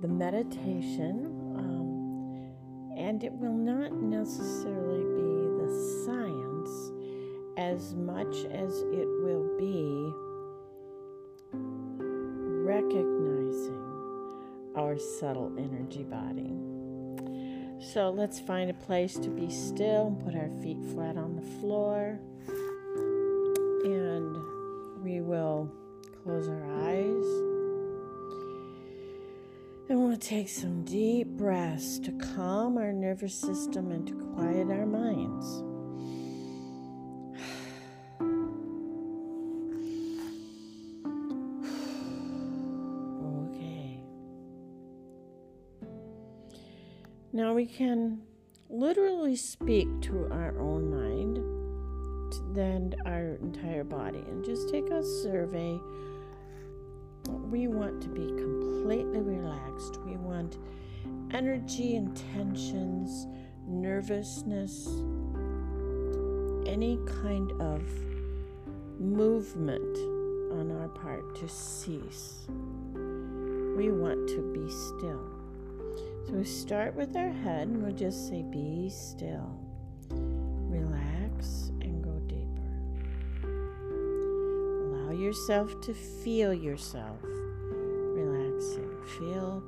the meditation, um, and it will not necessarily be the science as much as it will be recognizing our subtle energy body. So let's find a place to be still and put our feet flat on the floor. And we will close our eyes. And we'll take some deep breaths to calm our nervous system and to quiet our minds. Okay. Now we can literally speak to our own mind then our entire body and just take a survey we want to be completely relaxed. We want energy and tensions, nervousness, any kind of movement on our part to cease. We want to be still. So we start with our head and we'll just say, Be still. Relax and go deeper. Allow yourself to feel yourself. Feel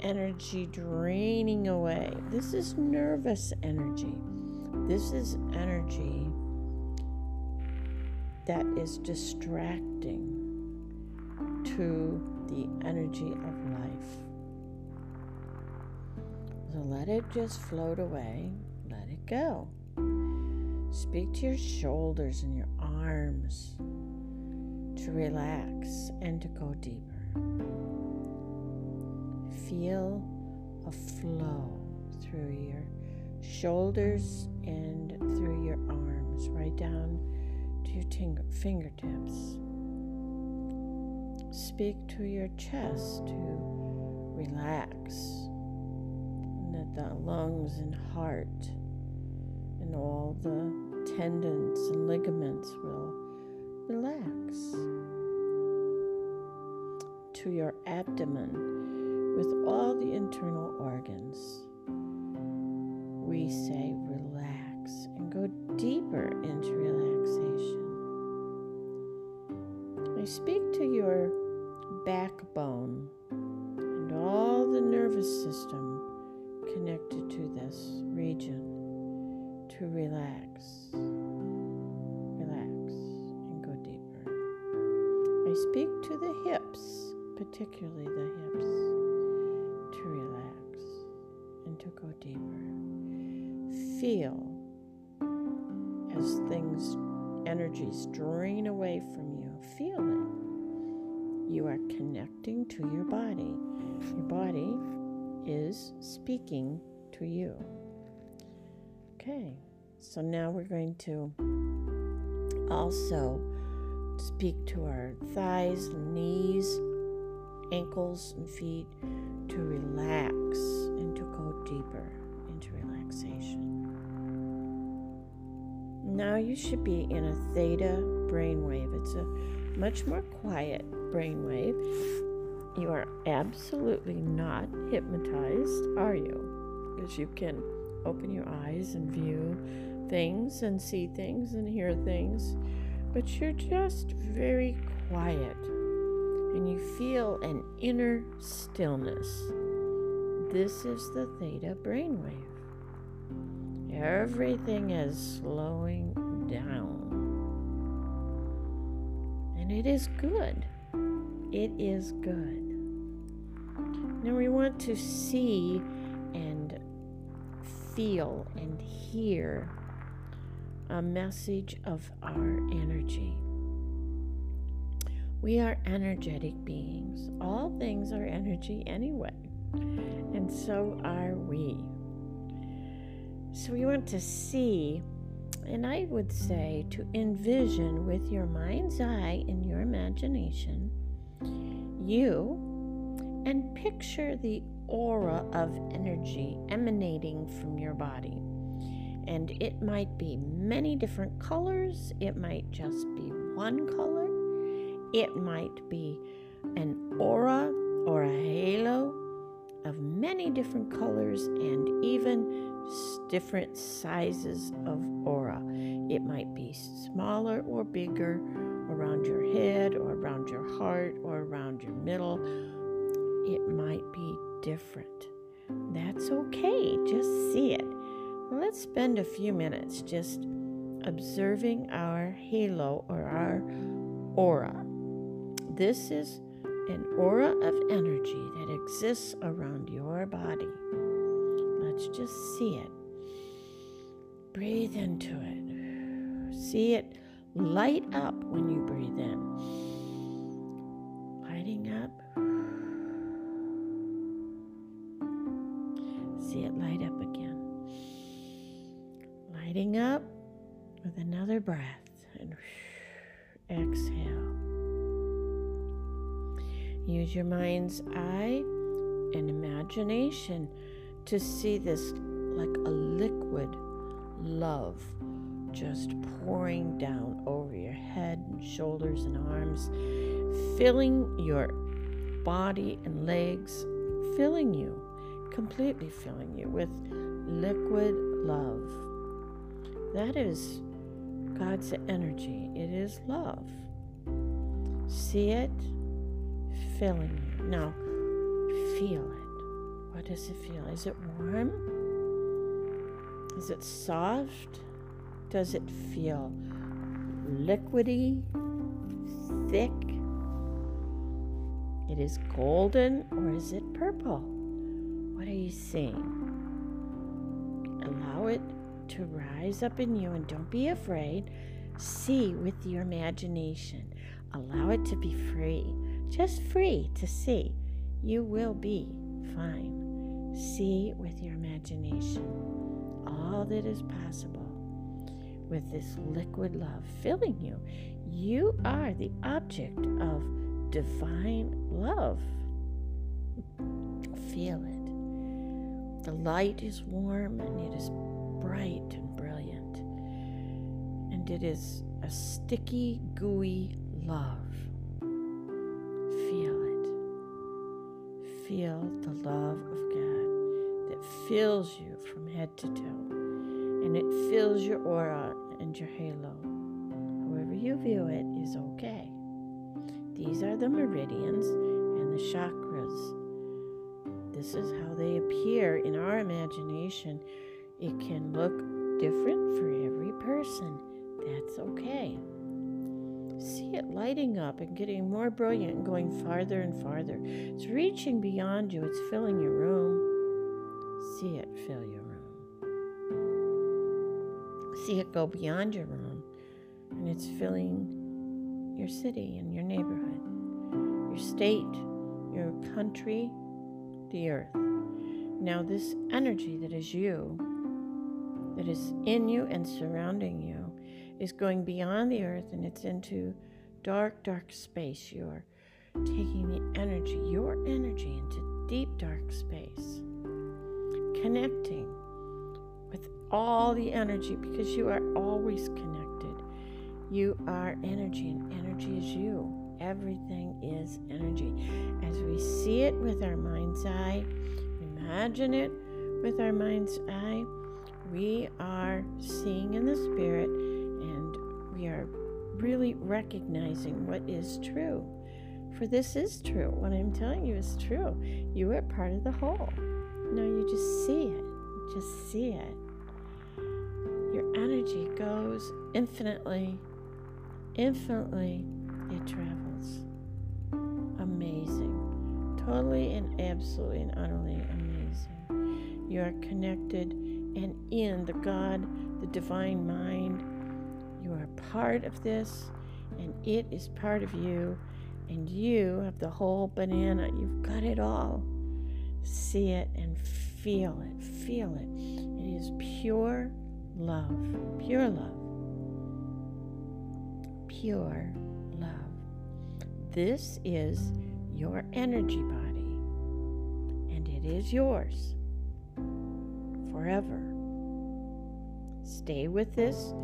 energy draining away. This is nervous energy. This is energy that is distracting to the energy of life. So let it just float away. Let it go. Speak to your shoulders and your arms to relax and to go deeper. Feel a flow through your shoulders and through your arms, right down to your ting- fingertips. Speak to your chest to relax, and that the lungs and heart and all the tendons and ligaments will relax. To your abdomen with all the internal organs. We say relax and go deeper into relaxation. I speak to your backbone and all the nervous system connected to this region to relax, relax, and go deeper. I speak to the hips, particularly the hips, to go deeper. Feel as things, energies drain away from you. Feel it. You are connecting to your body. Your body is speaking to you. Okay, so now we're going to also speak to our thighs, knees, ankles, and feet to relax deeper into relaxation. Now you should be in a theta brainwave. It's a much more quiet brainwave. You are absolutely not hypnotized, are you? Because you can open your eyes and view things and see things and hear things, but you're just very quiet and you feel an inner stillness. This is the theta brainwave. Everything is slowing down. And it is good. It is good. Now we want to see and feel and hear a message of our energy. We are energetic beings. All things are energy anyway, and so are we. So we want to see, and I would say to envision with your mind's eye and your imagination, you, and picture the aura of energy emanating from your body. And it might be many different colors, it might just be one color, It might be an aura or a halo of many different colors and even different sizes of aura. It might be smaller or bigger around your head or around your heart or around your middle. It might be different. That's okay. Just see it. Let's spend a few minutes just observing our halo or our aura. This is an aura of energy that exists around your body. Let's just see it. Breathe into it. See it light up when you breathe in. Lighting up. See it light up again. Lighting up with another breath and exhale. Use your mind's eye and imagination to see this like a liquid love just pouring down over your head and shoulders and arms, filling your body and legs, filling you, completely filling you with liquid love. That is God's energy. It is love. See it filling you. Now, feel it. What does it feel? Is it warm? Is it soft? Does it feel liquidy, thick? It is golden or is it purple? What are you seeing? Allow it to rise up in you and don't be afraid. See with your imagination. Allow it to be free, just free to see. You will be fine. See with your imagination all that is possible with this liquid love filling you. You are the object of divine love. Feel it. The light is warm and it is bright and brilliant. And it is a sticky, gooey love. Feel the love of God that fills you from head to toe and it fills your aura and your halo. However you view it is okay. These are the meridians and the chakras. This is how they appear in our imagination. It can look different for every person. That's okay. See it lighting up and getting more brilliant and going farther and farther. It's reaching beyond you, it's filling your room. See it fill your room see it go beyond your room and it's filling your city and your neighborhood, your state, your country, the earth. Now, this energy that is you, that is in you and surrounding you, is going beyond the earth and it's into dark, dark space. You're taking the energy, your energy, into deep, dark space, connecting with all the energy because you are always connected. You are energy, and energy is you. Everything is energy. As we see it with our mind's eye, imagine it with our mind's eye, we are seeing in the spirit we are really recognizing what is true. For this is true. What I'm telling you is true. You are part of the whole. No, you just see it. Just see it Your energy goes infinitely, infinitely, it travels. Amazing. Totally and absolutely and utterly amazing. You are connected and in the God, the divine mind. You are part of this, and it is part of you, and you have the whole banana. You've got it all. See it and feel it. Feel it. It is pure love, pure love, pure love. This is your energy body, and it is yours forever. Stay with this